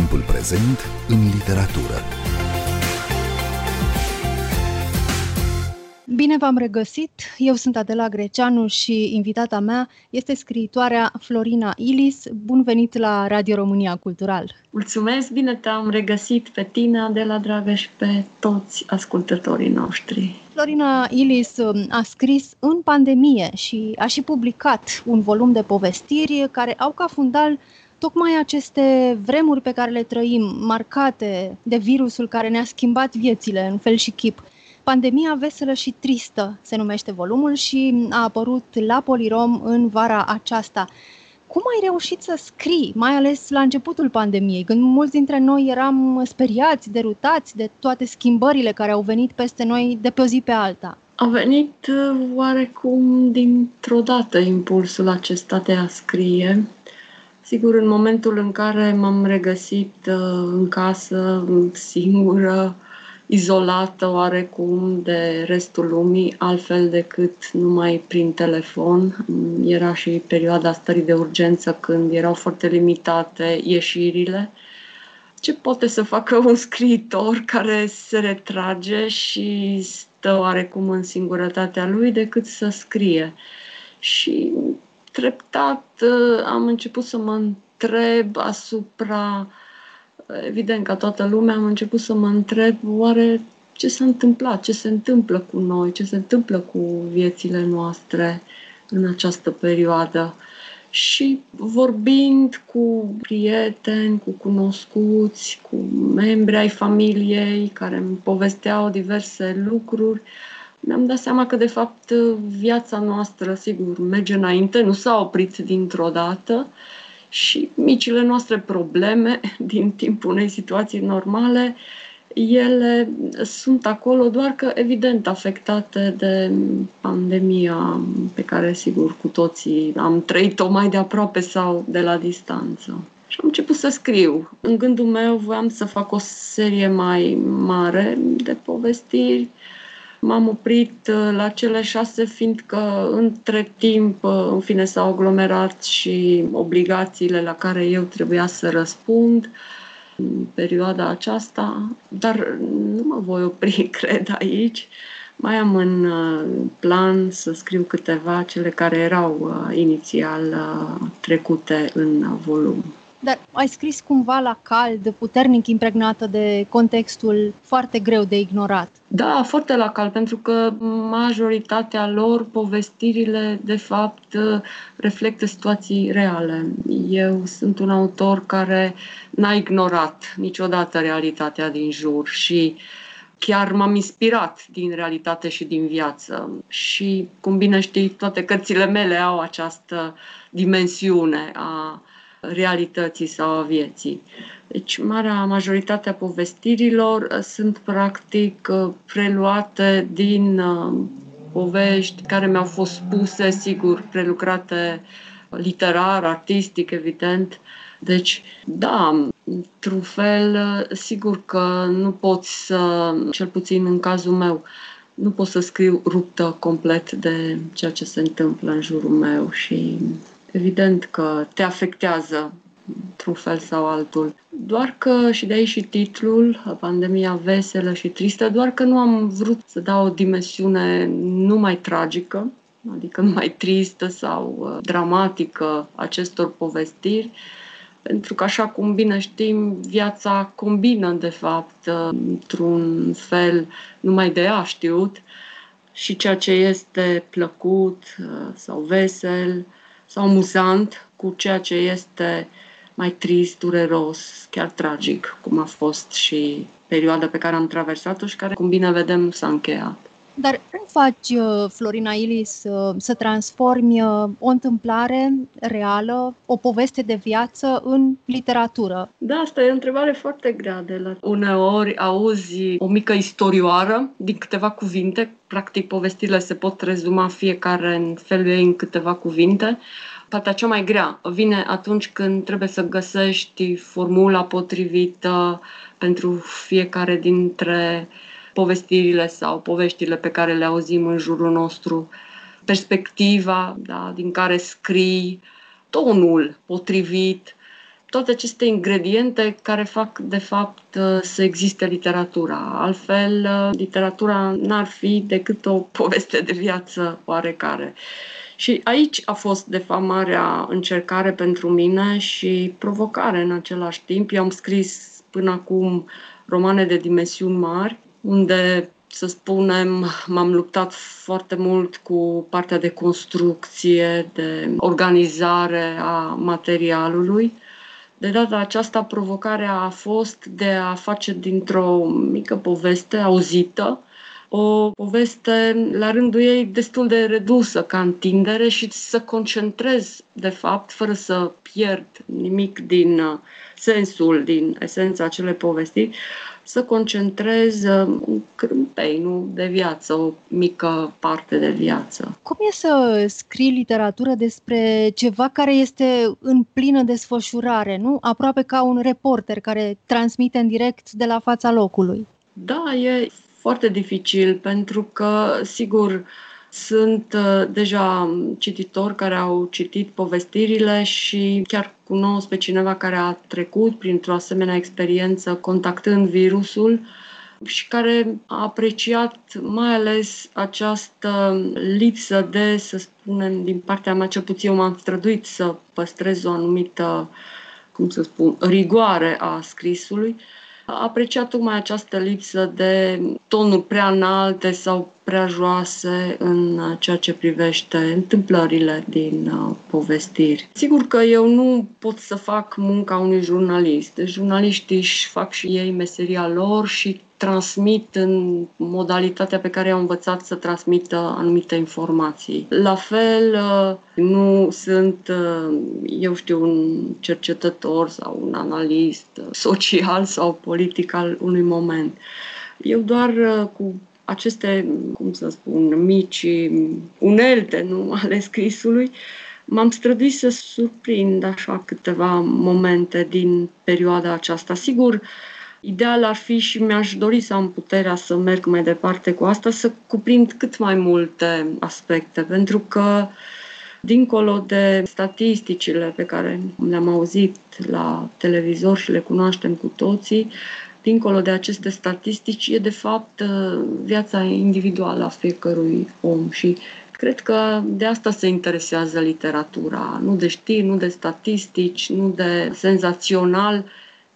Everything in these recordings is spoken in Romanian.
Timpul prezent în literatură. Bine v-am regăsit! Eu sunt Adela Greceanu și invitata mea este scriitoarea Florina Ilis. Bun venit la Radio România Cultural! Mulțumesc! Bine te-am regăsit pe tine, Adela dragă, și pe toți ascultătorii noștri. Florina Ilis um, a scris în pandemie și a și publicat un volum de povestiri care au ca fundal tocmai aceste vremuri pe care le trăim, marcate de virusul care ne-a schimbat viețile în fel și chip. Pandemia veselă și tristă se numește volumul și a apărut la Polirom în vara aceasta. Cum ai reușit să scrii, mai ales la începutul pandemiei, când mulți dintre noi eram speriați, derutați de toate schimbările care au venit peste noi de pe o zi pe alta? A venit uh, oarecum dintr-o dată impulsul acesta de a scrie. Sigur, în momentul în care m-am regăsit uh, în casă, singură, izolată oarecum de restul lumii, altfel decât numai prin telefon. Era și perioada stării de urgență când erau foarte limitate ieșirile. Ce poate să facă un scriitor care se retrage și stă oarecum în singurătatea lui decât să scrie? Și treptat uh, am început să mă întreb asupra evident, ca toată lumea, am început să mă întreb oare ce s-a întâmplat, ce se întâmplă cu noi, ce se întâmplă cu viețile noastre în această perioadă. Și vorbind cu prieteni, cu cunoscuți, cu membri ai familiei care îmi povesteau diverse lucruri, mi-am dat seama că, de fapt, viața noastră, sigur, merge înainte, nu s-a oprit dintr-o dată, și micile noastre probleme din timpul unei situații normale, ele sunt acolo, doar că evident afectate de pandemia pe care, sigur, cu toții am trăit-o mai de aproape sau de la distanță. Și am început să scriu. În gândul meu voiam să fac o serie mai mare de povestiri M-am oprit uh, la cele șase, fiindcă între timp, uh, în fine, s-au aglomerat și obligațiile la care eu trebuia să răspund în perioada aceasta, dar nu mă voi opri, cred, aici. Mai am în uh, plan să scriu câteva, cele care erau inițial trecute în volum. Dar ai scris cumva la cald, puternic impregnată de contextul foarte greu de ignorat. Da, foarte la cald, pentru că majoritatea lor, povestirile, de fapt, reflectă situații reale. Eu sunt un autor care n-a ignorat niciodată realitatea din jur și chiar m-am inspirat din realitate și din viață. Și, cum bine știi, toate cărțile mele au această dimensiune a realității sau a vieții. Deci, marea majoritate a povestirilor uh, sunt practic uh, preluate din uh, povești care mi-au fost spuse, sigur, prelucrate literar, artistic, evident. Deci, da, într-un fel, sigur că nu poți să, cel puțin în cazul meu, nu pot să scriu ruptă complet de ceea ce se întâmplă în jurul meu și evident că te afectează într-un fel sau altul. Doar că, și de aici și titlul, Pandemia veselă și tristă, doar că nu am vrut să dau o dimensiune numai tragică, adică numai tristă sau uh, dramatică acestor povestiri, pentru că, așa cum bine știm, viața combină, de fapt, uh, într-un fel numai de ea știut, și ceea ce este plăcut uh, sau vesel, sau amuzant cu ceea ce este mai trist, dureros, chiar tragic, cum a fost și perioada pe care am traversat-o și care, cum bine vedem, nu s-a încheiat. Dar cum faci, uh, Florina Ilis, să, să transformi uh, o întâmplare reală, o poveste de viață în literatură? Da, asta e o întrebare foarte grea de la... Uneori auzi o mică istorioară din câteva cuvinte, practic povestirile se pot rezuma fiecare în felul ei în câteva cuvinte. Partea cea mai grea vine atunci când trebuie să găsești formula potrivită pentru fiecare dintre povestirile sau poveștile pe care le auzim în jurul nostru, perspectiva da, din care scrii, tonul potrivit, toate aceste ingrediente care fac, de fapt, să existe literatura. Altfel, literatura n-ar fi decât o poveste de viață oarecare. Și aici a fost, de fapt, marea încercare pentru mine și provocare în același timp. Eu am scris până acum romane de dimensiuni mari, unde să spunem, m-am luptat foarte mult cu partea de construcție, de organizare a materialului. De data aceasta, provocarea a fost de a face dintr-o mică poveste auzită o poveste la rândul ei destul de redusă ca întindere și să concentrez, de fapt, fără să pierd nimic din uh, sensul, din esența acelei povesti, să concentrez uh, un crâmpei, nu de viață, o mică parte de viață. Cum e să scrii literatură despre ceva care este în plină desfășurare, nu? Aproape ca un reporter care transmite în direct de la fața locului. Da, e foarte dificil pentru că, sigur, sunt uh, deja cititori care au citit povestirile și chiar cunosc pe cineva care a trecut printr-o asemenea experiență contactând virusul și care a apreciat mai ales această lipsă de, să spunem, din partea mea, cel puțin eu m-am străduit să păstrez o anumită, cum să spun, rigoare a scrisului, a apreciat tocmai această lipsă de tonuri prea înalte sau prea joase în ceea ce privește întâmplările din uh, povestiri. Sigur că eu nu pot să fac munca unui jurnalist. Deci jurnaliștii își fac și ei meseria lor și transmit în modalitatea pe care au învățat să transmită anumite informații. La fel, uh, nu sunt, uh, eu știu, un cercetător sau un analist social sau politic al unui moment. Eu doar uh, cu aceste, cum să spun, mici unelte nu, ale scrisului, m-am străduit să surprind așa câteva momente din perioada aceasta. Sigur, Ideal ar fi și mi-aș dori să am puterea să merg mai departe cu asta, să cuprind cât mai multe aspecte, pentru că dincolo de statisticile pe care le-am auzit la televizor și le cunoaștem cu toții, dincolo de aceste statistici, e de fapt viața individuală a fiecărui om și cred că de asta se interesează literatura, nu de știri, nu de statistici, nu de senzațional,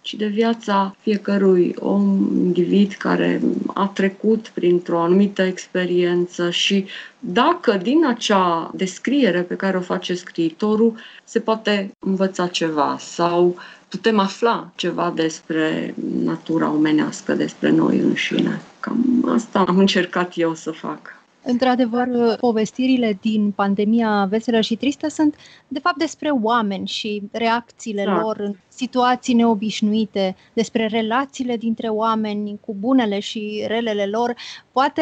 ci de viața fiecărui om, individ care a trecut printr-o anumită experiență și dacă din acea descriere pe care o face scriitorul se poate învăța ceva sau putem afla ceva despre natura omenească, despre noi înșine. Cam asta am încercat eu să fac. Într-adevăr, povestirile din pandemia veselă și tristă sunt, de fapt, despre oameni și reacțiile da. lor în situații neobișnuite, despre relațiile dintre oameni cu bunele și relele lor, poate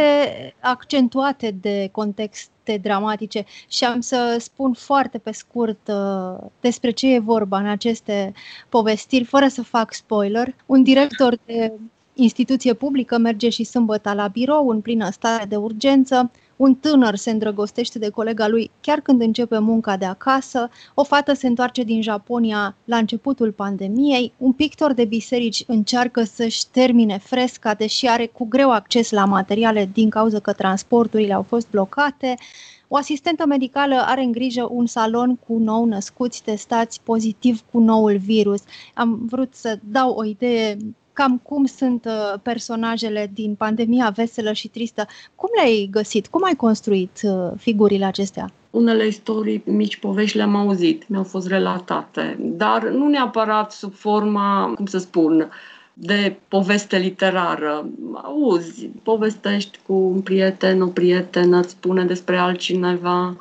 accentuate de contexte dramatice. Și am să spun foarte pe scurt uh, despre ce e vorba în aceste povestiri, fără să fac spoiler. Un director de instituție publică merge și sâmbătă la birou în plină stare de urgență, un tânăr se îndrăgostește de colega lui chiar când începe munca de acasă, o fată se întoarce din Japonia la începutul pandemiei, un pictor de biserici încearcă să-și termine fresca, deși are cu greu acces la materiale din cauza că transporturile au fost blocate, o asistentă medicală are în grijă un salon cu nou născuți testați pozitiv cu noul virus. Am vrut să dau o idee cam cum sunt uh, personajele din pandemia veselă și tristă. Cum le-ai găsit? Cum ai construit uh, figurile acestea? Unele istorii, mici povești le-am auzit, mi-au fost relatate, dar nu neapărat sub forma, cum să spun, de poveste literară. Auzi, povestești cu un prieten, o prietenă, îți spune despre altcineva,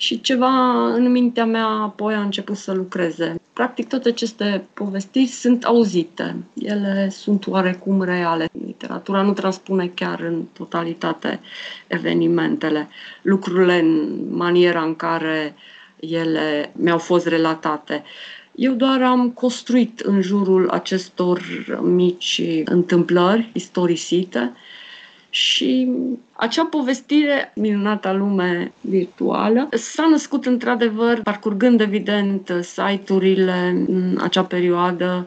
și ceva în mintea mea apoi a început să lucreze. Practic toate aceste povestiri sunt auzite, ele sunt oarecum reale. Literatura nu transpune chiar în totalitate evenimentele, lucrurile în maniera în care ele mi-au fost relatate. Eu doar am construit în jurul acestor mici întâmplări istorisite Și acea povestire, minunata lume virtuală, s-a născut într-adevăr parcurgând evident site-urile în acea perioadă,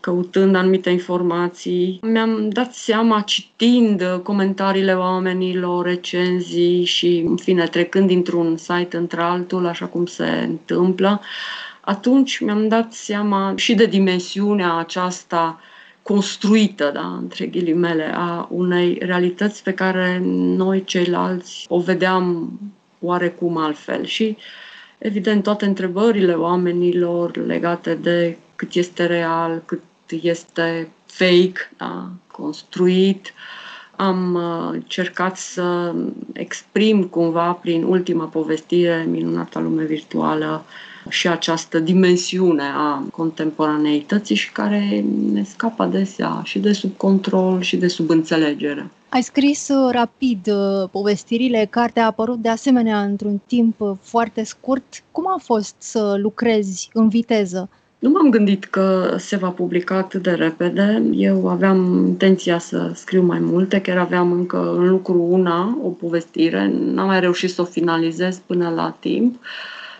căutând anumite informații. Mi-am dat seama, citind comentariile oamenilor, recenzii și, în fine, trecând dintr-un site într-altul, așa cum se întâmplă, atunci mi-am dat seama și de dimensiunea aceasta construită, da, între ghilimele, a unei realități pe care noi ceilalți o vedeam oarecum altfel. Și, evident, toate întrebările oamenilor legate de cât este real, cât este fake, da, construit, am uh, încercat să exprim cumva prin ultima povestire, Minunata lume virtuală, și această dimensiune a contemporaneității și care ne scapă adesea și de sub control și de sub înțelegere. Ai scris uh, rapid uh, povestirile, cartea a apărut de asemenea într-un timp uh, foarte scurt. Cum a fost să lucrezi în viteză? Nu m-am gândit că se va publica atât de repede. Eu aveam intenția să scriu mai multe, chiar aveam încă în lucru una, o povestire. N-am mai reușit să o finalizez până la timp.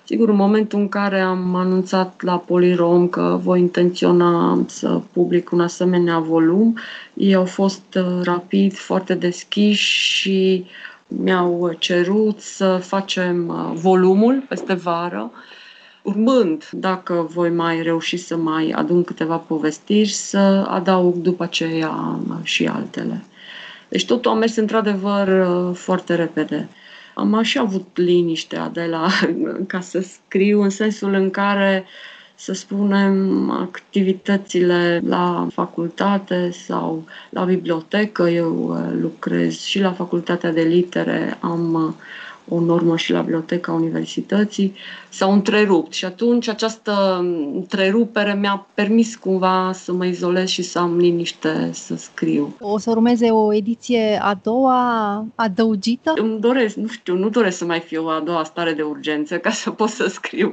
Sigur, în momentul în care am anunțat la Polirom că voi intenționa să public un asemenea volum, ei au fost uh, rapid, foarte deschiși și mi-au cerut să facem uh, volumul peste vară, urmând, dacă voi mai reuși să mai adun câteva povestiri, să adaug după aceea și altele. Deci totul a mers într-adevăr uh, foarte repede. Am așa avut liniștea de la, ca să scriu, în sensul în care, să spunem, activitățile la facultate sau la bibliotecă, eu uh, lucrez și la facultatea de litere, am uh, o normă și la biblioteca universității, s-au întrerupt și atunci această întrerupere mi-a permis cumva să mă izolez și să am liniște să scriu. O să urmeze o ediție a doua adăugită? Îmi doresc, nu știu, nu doresc să mai fie o a doua stare de urgență ca să pot să scriu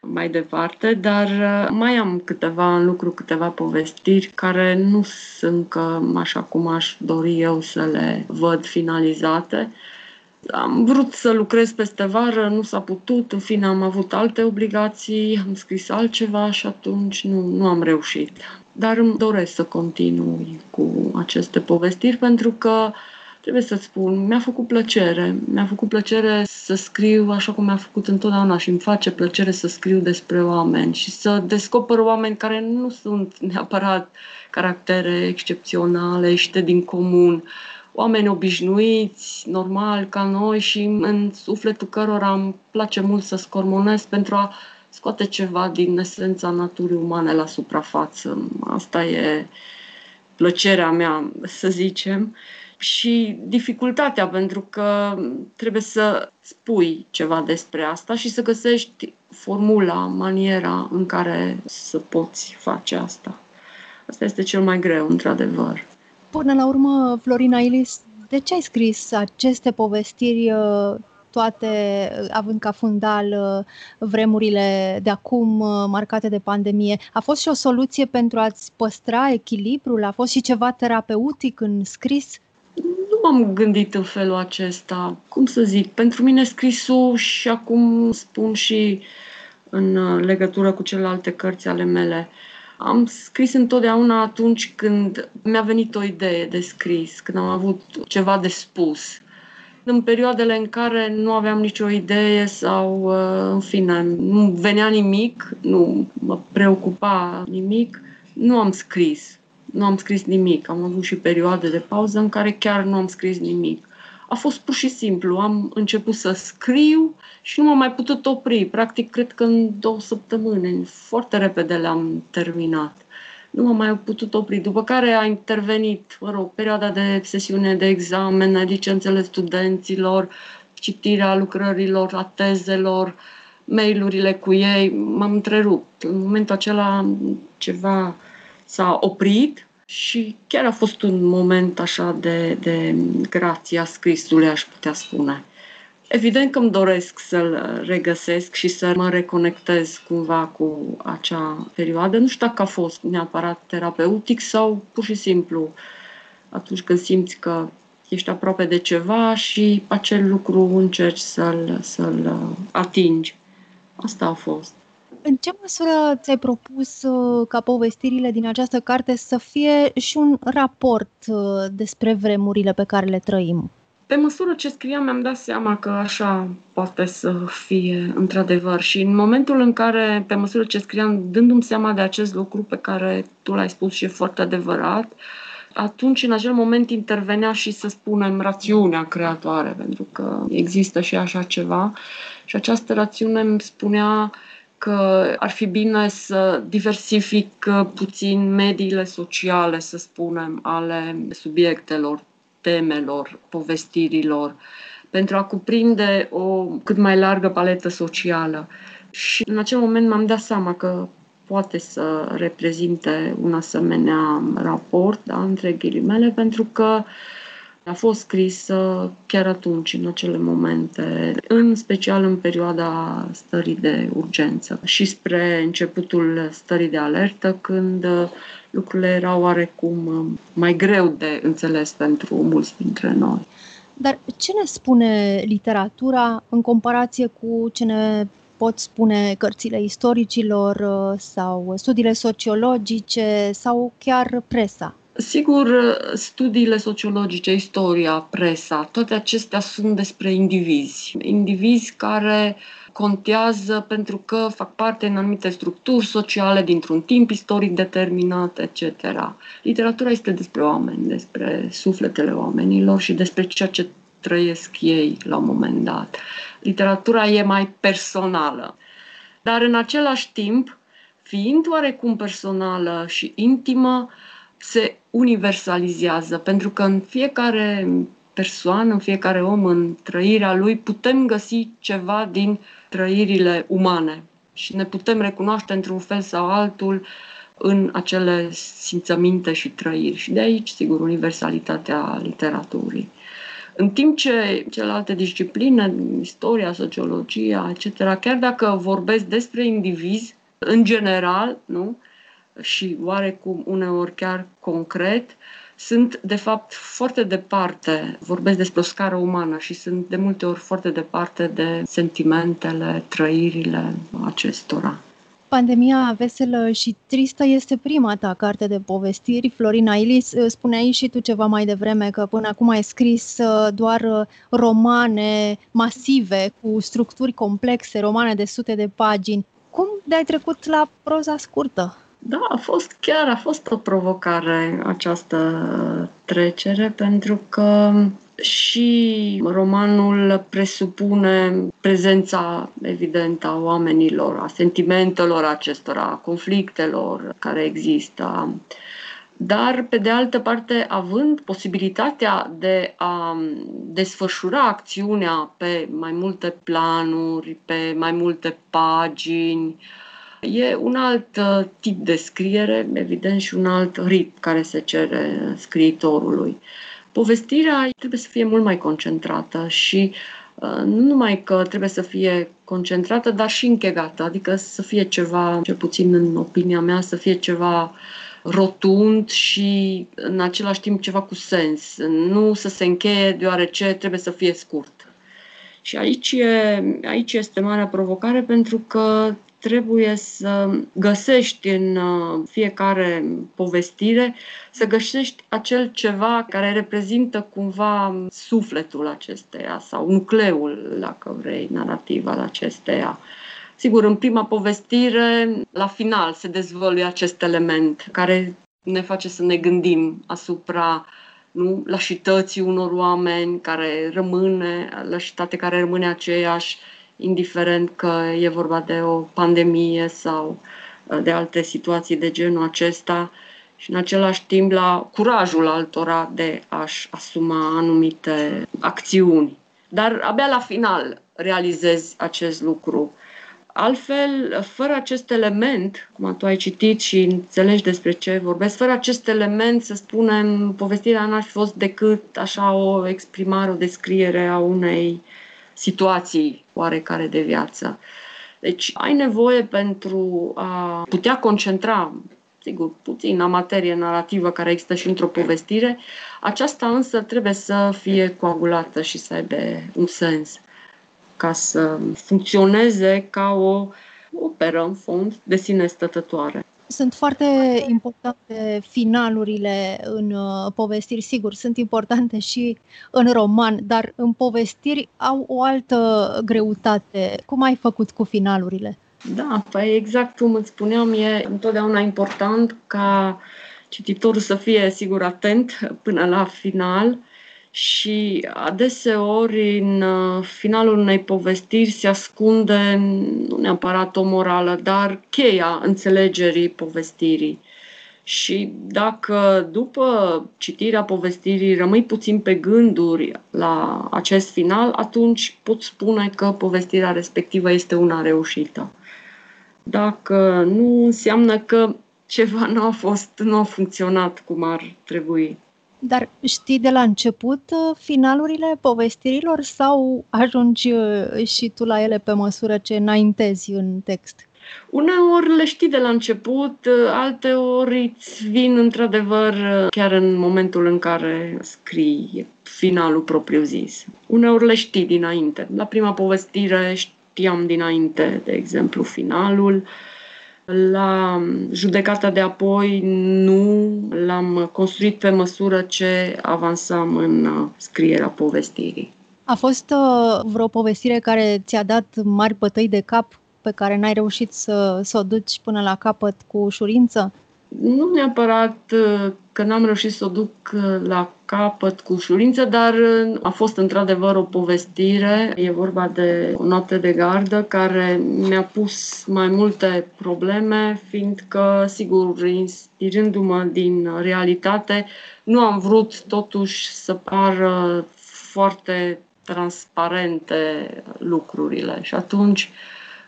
mai departe, dar uh, mai am câteva în lucru, câteva povestiri care nu sunt încă așa cum aș dori eu să le văd finalizate am vrut să lucrez peste vară, nu s-a putut, în fine am avut alte obligații, am scris altceva și atunci nu, nu am reușit. Dar îmi doresc să continui cu aceste povestiri pentru că trebuie să spun, mi-a făcut plăcere. Mi-a făcut plăcere să scriu așa cum mi-a făcut întotdeauna și îmi face plăcere să scriu despre oameni și să descoper oameni care nu sunt neapărat caractere excepționale, ieșite din comun oameni obișnuiți, normal, ca noi și în sufletul cărora îmi place mult să scormonesc pentru a scoate ceva din esența naturii umane la suprafață. Asta e plăcerea mea, să zicem. Și dificultatea, pentru că trebuie să spui ceva despre asta și să găsești formula, maniera în care să poți face asta. Asta este cel mai greu, într-adevăr. Până la urmă, Florina Ilis, de ce ai scris aceste povestiri uh, toate uh, având ca fundal uh, vremurile de acum marcate de pandemie. A fost și o soluție pentru a-ți păstra echilibrul? A fost și ceva terapeutic în scris? Nu m-am gândit în felul acesta. Cum să zic, pentru mine scrisul și acum spun și în legătură cu celelalte cărți ale mele, uh, am scris întotdeauna atunci când mi-a venit o idee de scris, când am avut ceva de spus. În perioadele în care nu aveam nicio idee sau, uh, în fine, nu venea nimic, nu mă preocupa nimic, nu am scris. Nu am scris nimic. Am avut și perioade de pauză în care chiar nu am scris nimic a fost pur și simplu. Am început să scriu și nu m-am mai putut opri. Practic, cred că în două săptămâni, foarte repede le-am terminat. Nu m-am mai putut opri. După care a intervenit, mă rog, perioada de sesiune de examen, licențele studenților, citirea lucrărilor, a tezelor, mailurile cu ei. M-am întrerupt. În momentul acela ceva s-a oprit și chiar a fost un moment așa de, de grația scrisului, aș putea spune. Evident că îmi doresc să-l regăsesc și să mă reconectez cumva cu acea perioadă. Nu știu dacă a fost neapărat terapeutic sau pur și simplu atunci când simți că ești aproape de ceva și acel lucru încerci să-l, să-l atingi. Asta a fost. În ce măsură ți-ai propus uh, ca povestirile din această carte să fie și un raport uh, despre vremurile pe care le trăim? Pe măsură ce scriam, mi-am dat seama că așa poate să fie într-adevăr. Și în momentul în care, pe măsură ce scriam, dându-mi seama de acest lucru pe care tu l-ai spus și e foarte adevărat, atunci, în acel moment, intervenea și, să spunem, rațiunea creatoare, pentru că există și așa ceva. Și această rațiune îmi spunea că ar fi bine să diversific puțin mediile sociale, să spunem, ale subiectelor, temelor, povestirilor, pentru a cuprinde o cât mai largă paletă socială. Și în acel moment m-am dat seama că poate să reprezinte un asemenea raport, da, între ghilimele, pentru că a fost scris chiar atunci, în acele momente, în special în perioada stării de urgență și spre începutul stării de alertă, când lucrurile erau oarecum mai greu de înțeles pentru mulți dintre noi. Dar ce ne spune literatura în comparație cu ce ne pot spune cărțile istoricilor uh, sau studiile sociologice sau chiar presa? Sigur, studiile sociologice, istoria, presa, toate acestea sunt despre indivizi. Indivizi care contează pentru că fac parte în anumite structuri sociale, dintr-un timp istoric determinat, etc. Literatura este despre oameni, despre sufletele oamenilor și despre ceea ce trăiesc ei la un moment dat. Literatura e mai personală. Dar în același timp, fiind oarecum personală și intimă, se universalizează, pentru că în fiecare persoană, în fiecare om, în trăirea lui, putem găsi ceva din trăirile umane și ne putem recunoaște într-un fel sau altul în acele simțăminte și trăiri. Și de aici, sigur, universalitatea literaturii. În timp ce celelalte discipline, istoria, sociologia, etc., chiar dacă vorbesc despre indivizi, în general, nu? Și oarecum uneori chiar concret, sunt de fapt foarte departe, vorbesc despre o scară umană și sunt de multe ori foarte departe de sentimentele, trăirile acestora. Pandemia veselă și tristă este prima ta carte de povestiri. Florina Ilis, spuneai și tu ceva mai devreme că până acum ai scris uh, doar uh, romane masive cu structuri complexe, romane de sute de pagini. Cum de-ai trecut la proza scurtă? Da, a fost chiar a fost o provocare această trecere pentru că și romanul presupune prezența evidentă a oamenilor, a sentimentelor acestora, a conflictelor care există. Dar, pe de altă parte, având posibilitatea de a desfășura acțiunea pe mai multe planuri, pe mai multe pagini, E un alt uh, tip de scriere, evident, și un alt ritm care se cere scriitorului. Povestirea trebuie să fie mult mai concentrată și uh, nu numai că trebuie să fie concentrată, dar și închegată, adică să fie ceva, cel puțin în opinia mea, să fie ceva rotund și în același timp ceva cu sens. Nu să se încheie deoarece trebuie să fie scurt. Și aici, e, aici este marea provocare pentru că trebuie să găsești în uh, fiecare povestire, să găsești acel ceva care reprezintă cumva sufletul acesteia sau nucleul, dacă vrei, narrativ al acesteia. Sigur, în prima povestire, la final, se dezvăluie acest element care ne face să ne gândim asupra nu, lașității unor oameni care rămâne, lașitate care rămâne aceeași, indiferent că e vorba de o pandemie sau uh, de alte situații de genul acesta și în același timp la curajul altora de a-și asuma anumite acțiuni. Dar abia la final realizezi acest lucru. Altfel, fără acest element, cum tu ai citit și înțelegi despre ce vorbesc, fără acest element, să spunem, povestirea n-ar fi fost decât așa o exprimare, o descriere a unei situații oarecare de viață. Deci ai nevoie pentru a putea concentra sigur, puțină materie narrativă care există și într-o povestire, aceasta însă trebuie să fie coagulată și să aibă un sens ca să funcționeze ca o operă, în fond, de sine stătătoare. Sunt foarte importante finalurile în uh, povestiri, sigur, sunt importante și în roman, dar în povestiri au o altă greutate. Cum ai făcut cu finalurile? Da, păi exact cum îți spuneam, e întotdeauna important ca cititorul să fie, sigur, atent până la final și adeseori în uh, finalul unei povestiri se ascunde nu neapărat o morală, dar cheia înțelegerii povestirii. Și dacă după citirea povestirii rămâi puțin pe gânduri la acest final, atunci pot spune că povestirea respectivă este una reușită. Dacă nu, înseamnă că ceva nu a fost, nu a funcționat cum ar trebui. Dar știi de la început uh, finalurile povestirilor sau ajungi uh, și tu la ele pe măsură ce înaintezi în text? Uneori le știi de la început, uh, alte ori îți vin într-adevăr chiar în momentul în care scrii finalul propriu-zis. Uneori le știi dinainte. La prima povestire știam dinainte, de exemplu, finalul. La judecata de apoi nu, l-am construit pe măsură ce avansam în uh, scrierea povestirii. A fost uh, vreo povestire care ți-a dat mari bătăi de cap pe care n-ai reușit să, să o duci până la capăt cu ușurință? Nu neapărat uh, că n-am reușit să o duc uh, la capăt cu ușurință, dar uh, a fost într-adevăr o povestire. E vorba de o noapte de gardă care mi-a pus mai multe probleme, fiindcă, sigur, inspirându-mă din realitate, nu am vrut totuși să pară foarte transparente lucrurile. Și atunci,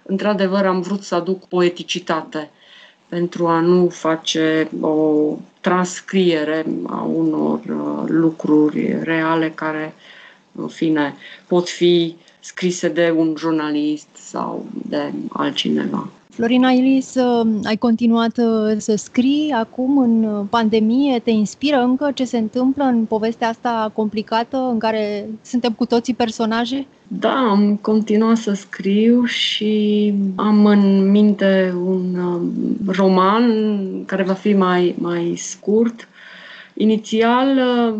într-adevăr, am vrut să aduc poeticitate pentru a nu face o transcriere a unor uh, lucruri reale care, în fine, pot fi scrise de un jurnalist sau de altcineva. Florina Ilis, uh, ai continuat uh, să scrii acum în pandemie, te inspiră încă ce se întâmplă în povestea asta complicată în care suntem cu toții personaje? Da, am continuat să scriu și am în minte un um, roman care va fi mai, mai scurt. Inițial, uh,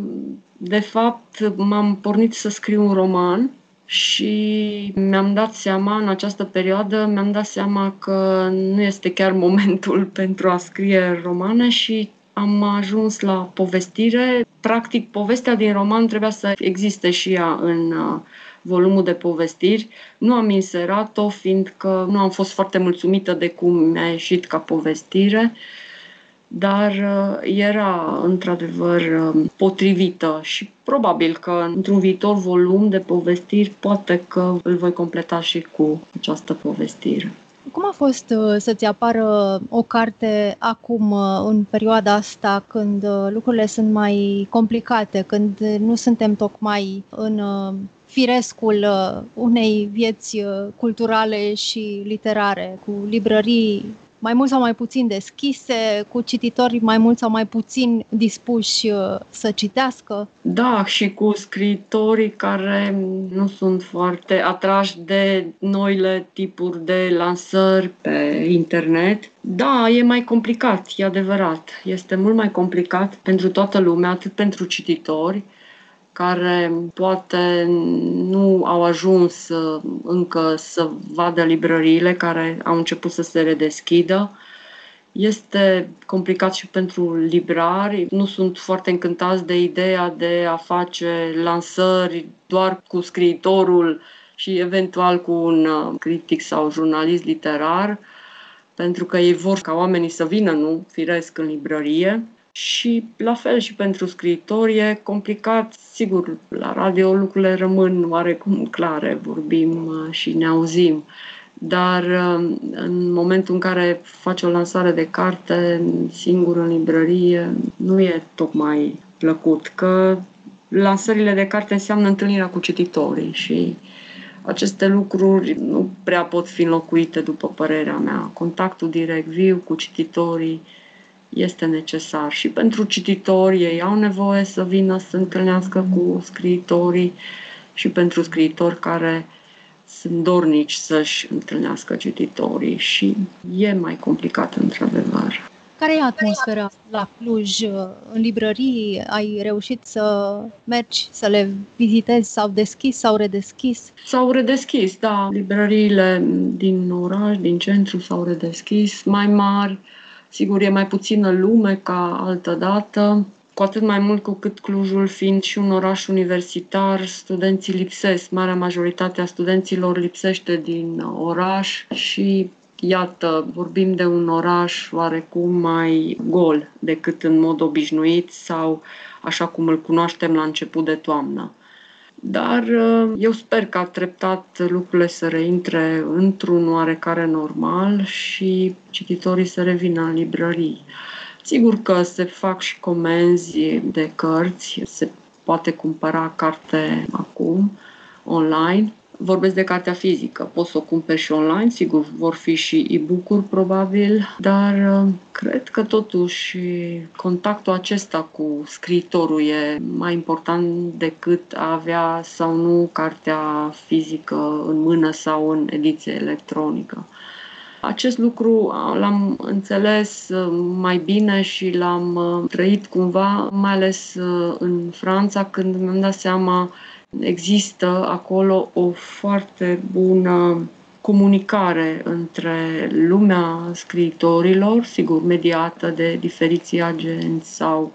de fapt, m-am pornit să scriu un roman și mi-am dat seama în această perioadă, mi-am dat seama că nu este chiar momentul pentru a scrie romane și am ajuns la povestire. Practic, povestea din roman trebuia să existe și ea în uh, volumul de povestiri. Nu am inserat-o, fiindcă nu am fost foarte mulțumită de cum mi-a ieșit ca povestire, dar uh, era într-adevăr uh, potrivită și probabil că într-un viitor volum de povestiri poate că îl voi completa și cu această povestire. Cum a fost uh, să-ți apară o carte acum, în perioada asta, când lucrurile sunt mai complicate, când nu suntem tocmai în firescul uh, unei vieți uh, culturale și literare, cu librării mai mult sau mai puțin deschise, cu cititori mai mult sau mai puțin dispuși uh, să citească. Da, și cu scriitorii care nu sunt foarte atrași de noile tipuri de lansări pe internet. Da, e mai complicat, e adevărat. Este mult mai complicat pentru toată lumea, atât pentru cititori, care poate nu au ajuns uh, încă să vadă librăriile care au început să se redeschidă. Este complicat și pentru librari. Nu sunt foarte încântați de ideea de a face lansări doar cu scriitorul și eventual cu un uh, critic sau jurnalist literar, pentru că ei vor ca oamenii să vină, nu, firesc în librărie. Și la fel și pentru scriitori e complicat. Sigur, la radio lucrurile rămân oarecum clare, vorbim uh, și ne auzim. Dar uh, în momentul în care faci o lansare de carte singur în librărie, nu e tocmai plăcut, că lansările de carte înseamnă întâlnirea cu cititorii și aceste lucruri nu prea pot fi înlocuite, după părerea mea. Contactul direct, viu cu cititorii, este necesar și pentru cititori, ei au nevoie să vină să întâlnească cu scriitorii și pentru scriitori care sunt dornici să-și întâlnească cititorii și e mai complicat într-adevăr. Care e atmosfera la Cluj? În librării ai reușit să mergi, să le vizitezi? S-au deschis, s-au redeschis? S-au redeschis, da. Librăriile din oraș, din centru s-au redeschis, mai mari. Sigur, e mai puțină lume ca altă dată, cu atât mai mult cu cât Clujul fiind și un oraș universitar, studenții lipsesc. Marea majoritate a studenților lipsește din oraș și Iată, vorbim de un oraș oarecum mai gol decât în mod obișnuit sau așa cum îl cunoaștem la început de toamnă. Dar uh, eu sper ca treptat lucrurile să reintre într-un oarecare normal și cititorii să revină în librării. Sigur că se fac și comenzi de cărți, se poate cumpăra carte acum online, Vorbesc de cartea fizică, poți să o cumperi și online, sigur vor fi și e-book-uri probabil, dar uh, cred că totuși contactul acesta cu scriitorul e mai important decât a avea sau nu cartea fizică în mână sau în ediție electronică. Acest lucru l-am înțeles uh, mai bine și l-am uh, trăit cumva, mai ales în Franța, când mi-am dat seama Există acolo o foarte bună comunicare între lumea scriitorilor, sigur, mediată de diferiții agenți sau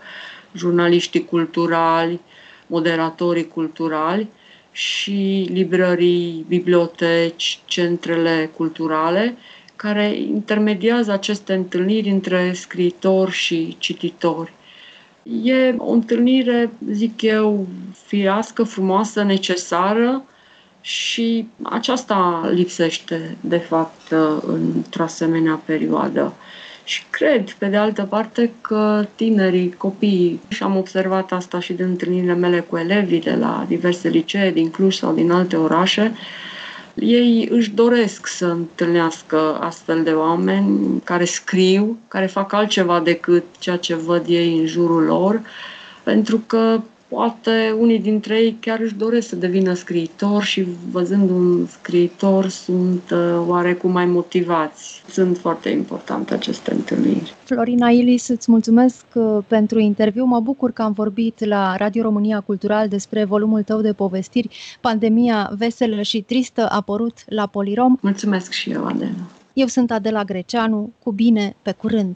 jurnaliștii culturali, moderatorii culturali și librării, biblioteci, centrele culturale, care intermediază aceste întâlniri între scriitori și cititori. E o întâlnire, zic eu, firească, frumoasă, necesară și aceasta lipsește, de fapt, într-o asemenea perioadă. Și cred, pe de altă parte, că tinerii, copiii, și am observat asta și de întâlnirile mele cu elevii de la diverse licee din Cluj sau din alte orașe, ei își doresc să întâlnească astfel de oameni care scriu, care fac altceva decât ceea ce văd ei în jurul lor, pentru că poate unii dintre ei chiar își doresc să devină scriitor și văzând un scriitor sunt uh, oarecum mai motivați. Sunt foarte importante aceste întâlniri. Florina Ilis, îți mulțumesc uh, pentru interviu. Mă bucur că am vorbit la Radio România Cultural despre volumul tău de povestiri, Pandemia veselă și tristă, apărut la Polirom. Mulțumesc și eu, Adela. Eu sunt Adela Greceanu, cu bine, pe curând!